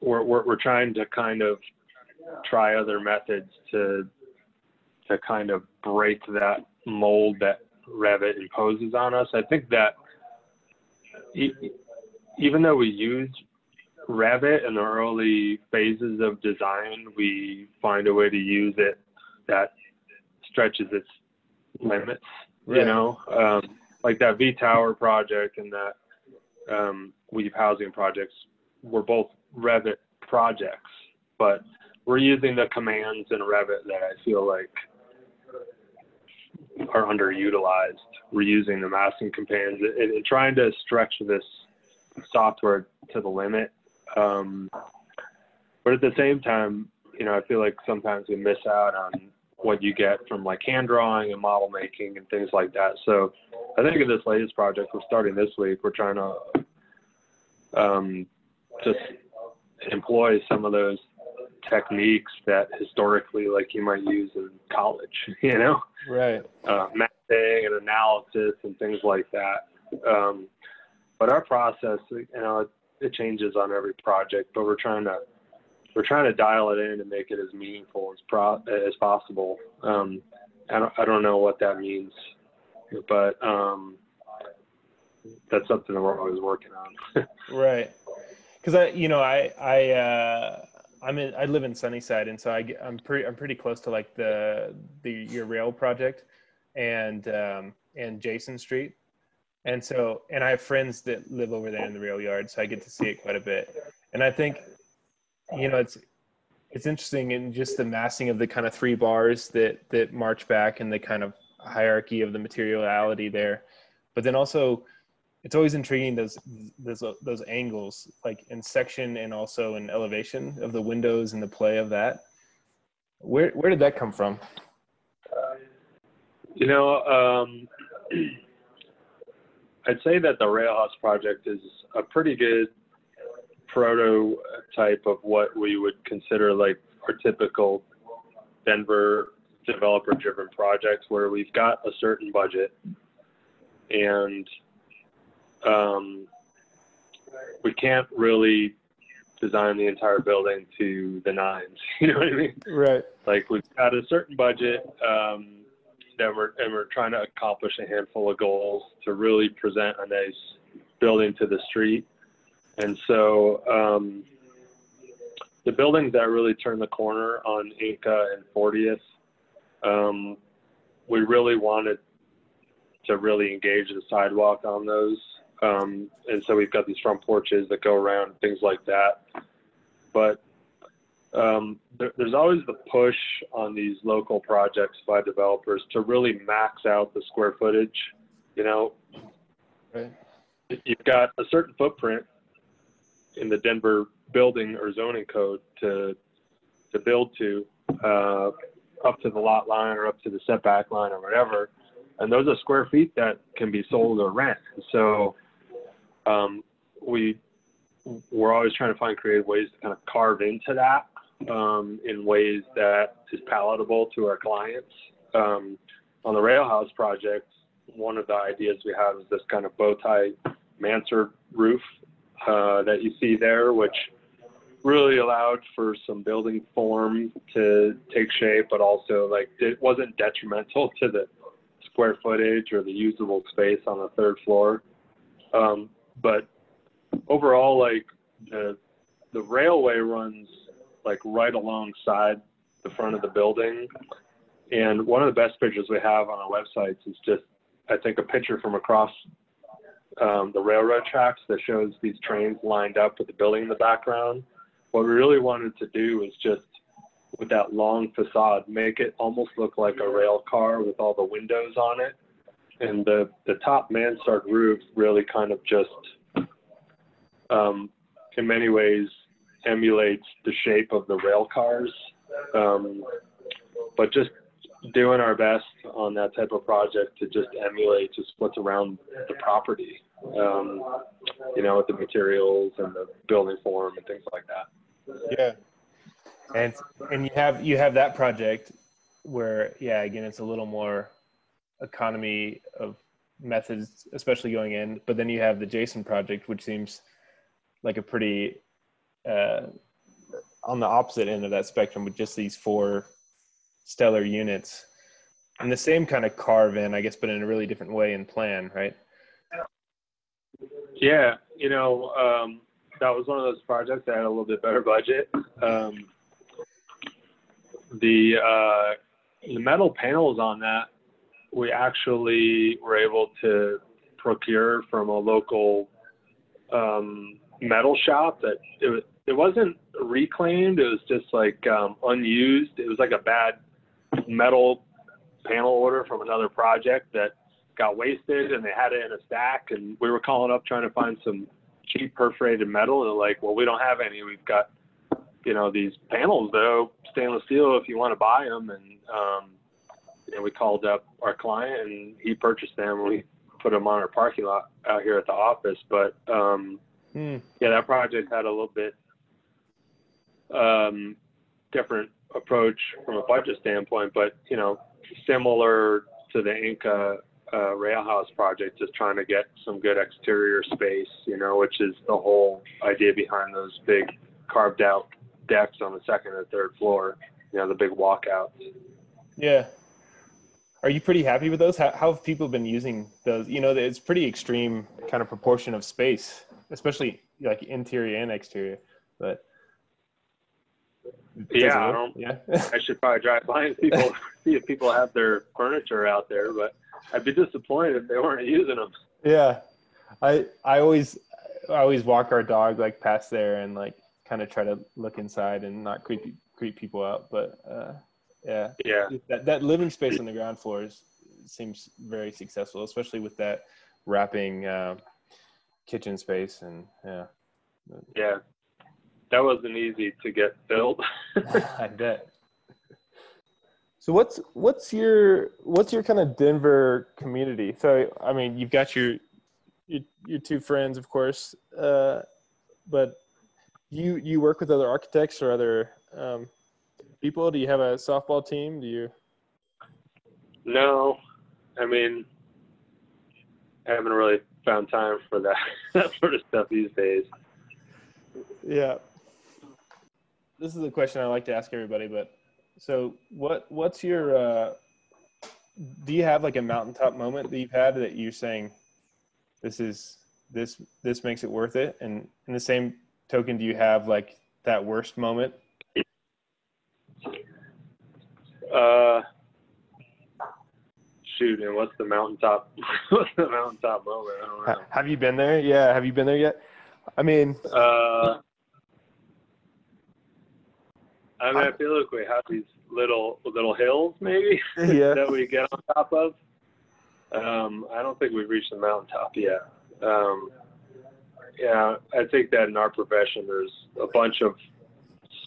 S1: we're, we're, we're trying to kind of try other methods to to kind of break that mold that Revit imposes on us. I think that even though we use Revit in the early phases of design, we find a way to use it that stretches its limits. Right. You know, um, like that V Tower project and that um, Weave housing projects were both Revit projects, but we're using the commands in Revit that I feel like are underutilized. We're using the massing commands and, and trying to stretch this software to the limit. Um, but at the same time, you know, I feel like sometimes we miss out on what you get from like hand drawing and model making and things like that. So I think in this latest project we're starting this week, we're trying to um, just employ some of those techniques that historically, like you might use in college, you know,
S2: Right.
S1: uh, mapping and analysis and things like that. Um, but our process, you know, it, it changes on every project, but we're trying to we're trying to dial it in and make it as meaningful as pro- as possible. Um, I don't I don't know what that means, but um, that's something that we're always working on.
S2: Right. Because I, you know, I, I, uh, I'm in, I live in Sunnyside, and so I, I'm pretty, I'm pretty close to like the, the your rail project, and um, and Jason Street, and so, and I have friends that live over there in the rail yard, so I get to see it quite a bit, and I think, you know, it's, it's interesting in just the massing of the kind of three bars that that march back and the kind of hierarchy of the materiality there, but then also it's always intriguing those those those angles like in section and also in elevation of the windows and the play of that. Where where did that come from?
S1: You know, um, I'd say that the Railhouse project is a pretty good prototype of what we would consider like our typical Denver developer driven projects where we've got a certain budget and um, we can't really design the entire building to the nines. You know what I mean?
S2: right
S1: like we've got a certain budget um, that we're and we're trying to accomplish a handful of goals to really present a nice building to the street and so um, the buildings that really turn the corner on Inca and 40th um, we really wanted to really engage the sidewalk on those um, and so we've got these front porches that go around things like that but um, there, there's always the push on these local projects by developers to really max out the square footage. You know,
S2: right
S1: you've got a certain footprint in the Denver building or zoning code to to build to uh, up to the lot line or up to the setback line or whatever, and those are square feet that can be sold or rent. So um, we we're always trying to find creative ways to kind of carve into that um, in ways that is palatable to our clients. Um, on the Railhouse project, one of the ideas we had was this kind of bow tie mansard roof uh, that you see there, which really allowed for some building form to take shape, but also like it wasn't detrimental to the square footage or the usable space on the third floor. Um, but overall, like the the railway runs like right alongside the front of the building. And one of the best pictures we have on our websites is just, I think, a picture from across um, the railroad tracks that shows these trains lined up with the building in the background. What we really wanted to do was just, with that long facade, make it almost look like a rail car with all the windows on it. And the, the top mansard roof really kind of just, um, in many ways, emulates the shape of the rail cars. Um, but just doing our best on that type of project to just emulate just what's around the property, um, you know, with the materials and the building form and things like that.
S2: yeah and and you have you have that project where yeah again it's a little more economy of methods especially going in but then you have the jason project which seems like a pretty uh, on the opposite end of that spectrum with just these four stellar units and the same kind of carve in i guess but in a really different way and plan right
S1: Yeah, you know, um, that was one of those projects that had a little bit better budget. Um, the uh, the metal panels on that we actually were able to procure from a local um, metal shop that it it wasn't reclaimed it was just like um, unused. It was like a bad metal panel order from another project that got wasted and they had it in a stack. And we were calling up trying to find some cheap perforated metal. And they're like well we don't have any. We've got you know these panels though stainless steel. If you want to buy them and um, know, we called up our client and he purchased them we put them on our parking lot out here at the office. But um,
S2: Hmm.
S1: yeah, that project had a little bit um, different approach from a budget standpoint, but you know, similar to the Inca uh, Railhouse project, just trying to get some good exterior space, you know, which is the whole idea behind those big carved out decks on the second and third floor, you know, the big walkouts.
S2: Yeah. Are you pretty happy with those? How, how have people been using those? You know, it's pretty extreme kind of proportion of space, especially like interior and exterior. But
S1: Yeah, I don't-
S2: Yeah.
S1: I should probably drive by and people see if people have their furniture out there, but I'd be disappointed if they weren't using them.
S2: Yeah, I I always I always walk our dog like past there and like kind of try to look inside and not creep creep people out. But uh, yeah,
S1: Yeah,
S2: that that living space on the ground floor is, seems very successful, especially with that wrapping uh, kitchen space and yeah,
S1: yeah. That wasn't easy to get built.
S2: I bet. So what's what's your what's your kind of Denver community? So I mean, you've got your your, your two friends, of course, uh, but you you work with other architects or other um, people. Do you have a softball team? Do you?
S1: no, I mean, I haven't really found time for that that sort of stuff these days.
S2: Yeah. This is a question I like to ask everybody, but so what what's your uh do you have like a mountaintop moment that you've had that you're saying this is this this makes it worth it and in the same token do you have like that worst moment
S1: Uh, shoot, and what's the mountaintop? what's the mountaintop moment? I don't know.
S2: have you been there yeah have you been there yet i mean
S1: Uh, I mean, I feel like we have these little little hills, maybe
S2: yeah
S1: that we get on top of. Um, I don't think we've reached the mountaintop yet. Um, yeah, I think that in our profession, there's a bunch of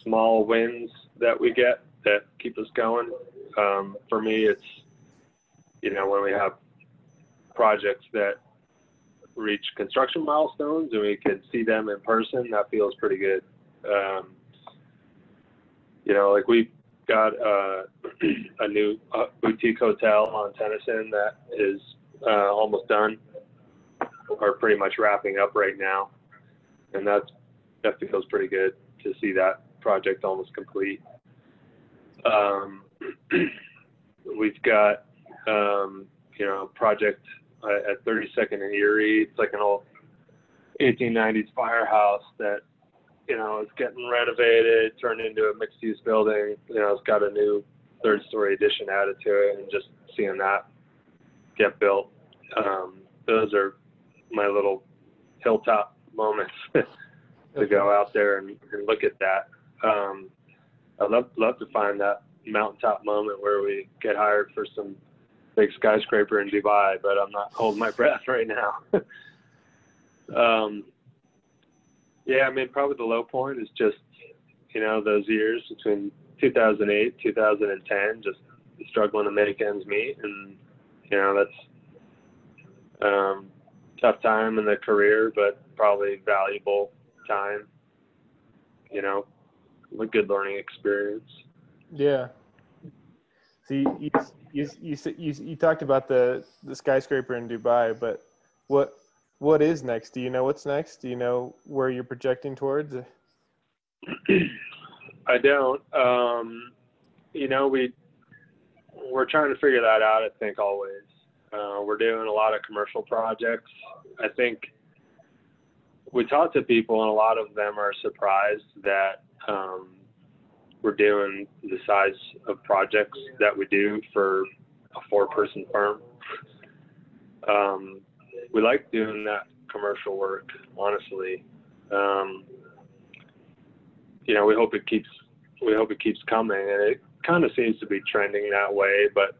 S1: small wins that we get that keep us going. Um, for me, it's you know when we have projects that reach construction milestones and we can see them in person, that feels pretty good. Um, you know, like we've got uh, a new uh, boutique hotel on Tennyson that is uh, almost done, or pretty much wrapping up right now, and that's that feels pretty good to see that project almost complete. Um, we've got um, you know a project uh, at 32nd and Erie. It's like an old 1890s firehouse that you know is getting renovated, turned into a mixed-use building. You know, it's got a new third-story addition added to it, and just seeing that get built. Um, those are my little hilltop moments to go out there and, and look at that. Um, I'd love love to find that mountaintop moment where we get hired for some big skyscraper in Dubai, but I'm not holding my breath right now. um, yeah, I mean, probably the low point is just you know those years between 2008 2010, just struggling to make ends meet, and you know that's um, tough time in the career, but probably valuable time. You know, a good learning experience.
S2: Yeah. See, you you you you, you, talked about the the skyscraper in Dubai, but what what is next? Do you know what's next? Do you know where you're projecting towards?
S1: I don't. Um, you know, we we're trying to figure that out. I think always. Uh, we're doing a lot of commercial projects. I think we talk to people, and a lot of them are surprised that um, we're doing the size of projects that we do for a four-person firm. Um, we like doing that commercial work, honestly. Um, you know, we hope it keeps we hope it keeps coming, and it kind of seems to be trending that way. But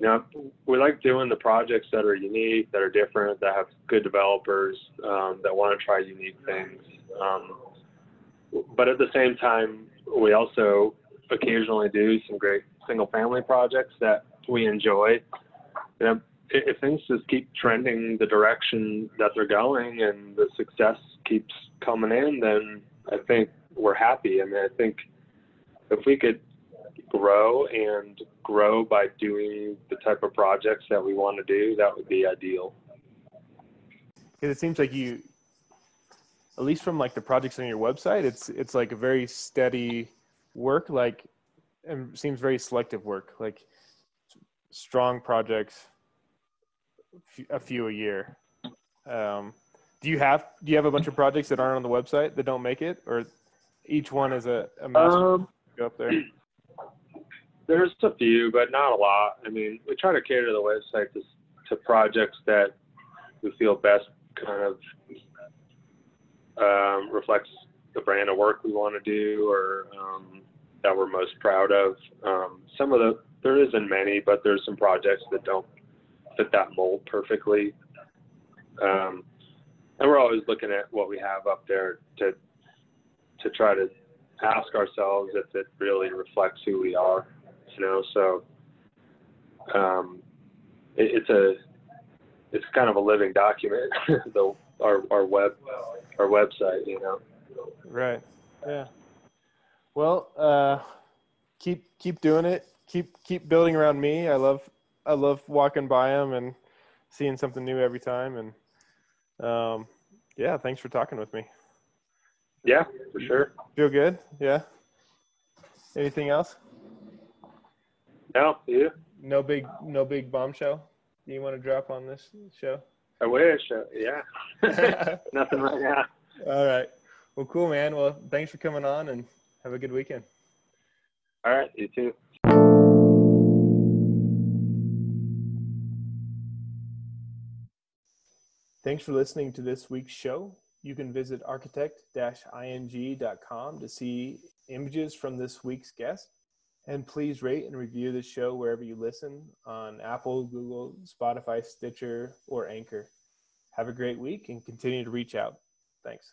S1: you know, we like doing the projects that are unique, that are different, that have good developers um, that want to try unique things. Um, but at the same time, we also occasionally do some great single family projects that we enjoy. You know, if things just keep trending the direction that they're going and the success keeps coming in, then I think we're happy. I mean, I think if we could grow and grow by doing the type of projects that we want to do, that would be ideal.
S2: Because it seems like you, at least from like the projects on your website, it's it's like a very steady work, like, and seems very selective work, like strong projects, a few a year. Um, do you have do you have a bunch of projects that aren't on the website that don't make it, or each one is a, a master um, go up there?
S1: There's a few, but not a lot. I mean, we try to cater the website to, to projects that we feel best kind of um, reflects the brand of work we want to do or um, that we're most proud of. Um, some of the there isn't many, but there's some projects that don't fit that mold perfectly. Um, and we're always looking at what we have up there to to try to ask ourselves if it really reflects who we are you know. So um, it, it's a it's kind of a living document, the our our web our website, you know.
S2: Right. Yeah. Well, uh, keep keep doing it. Keep keep building around me. I love I love walking by them and seeing something new every time. And um, yeah, thanks for talking with me.
S1: Yeah, for sure.
S2: Feel good? Yeah. Anything else?
S1: No, you?
S2: No big, no big bombshell. Do you want to drop on this show?
S1: I wish. Uh, yeah. Nothing right now.
S2: All right. Well, cool, man. Well, thanks for coming on, and have a good weekend.
S1: All right. You too.
S2: Thanks for listening to this week's show. You can visit architect-ing.com to see images from this week's guest and please rate and review the show wherever you listen on Apple, Google, Spotify, Stitcher, or Anchor. Have a great week and continue to reach out. Thanks.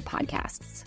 S3: podcasts.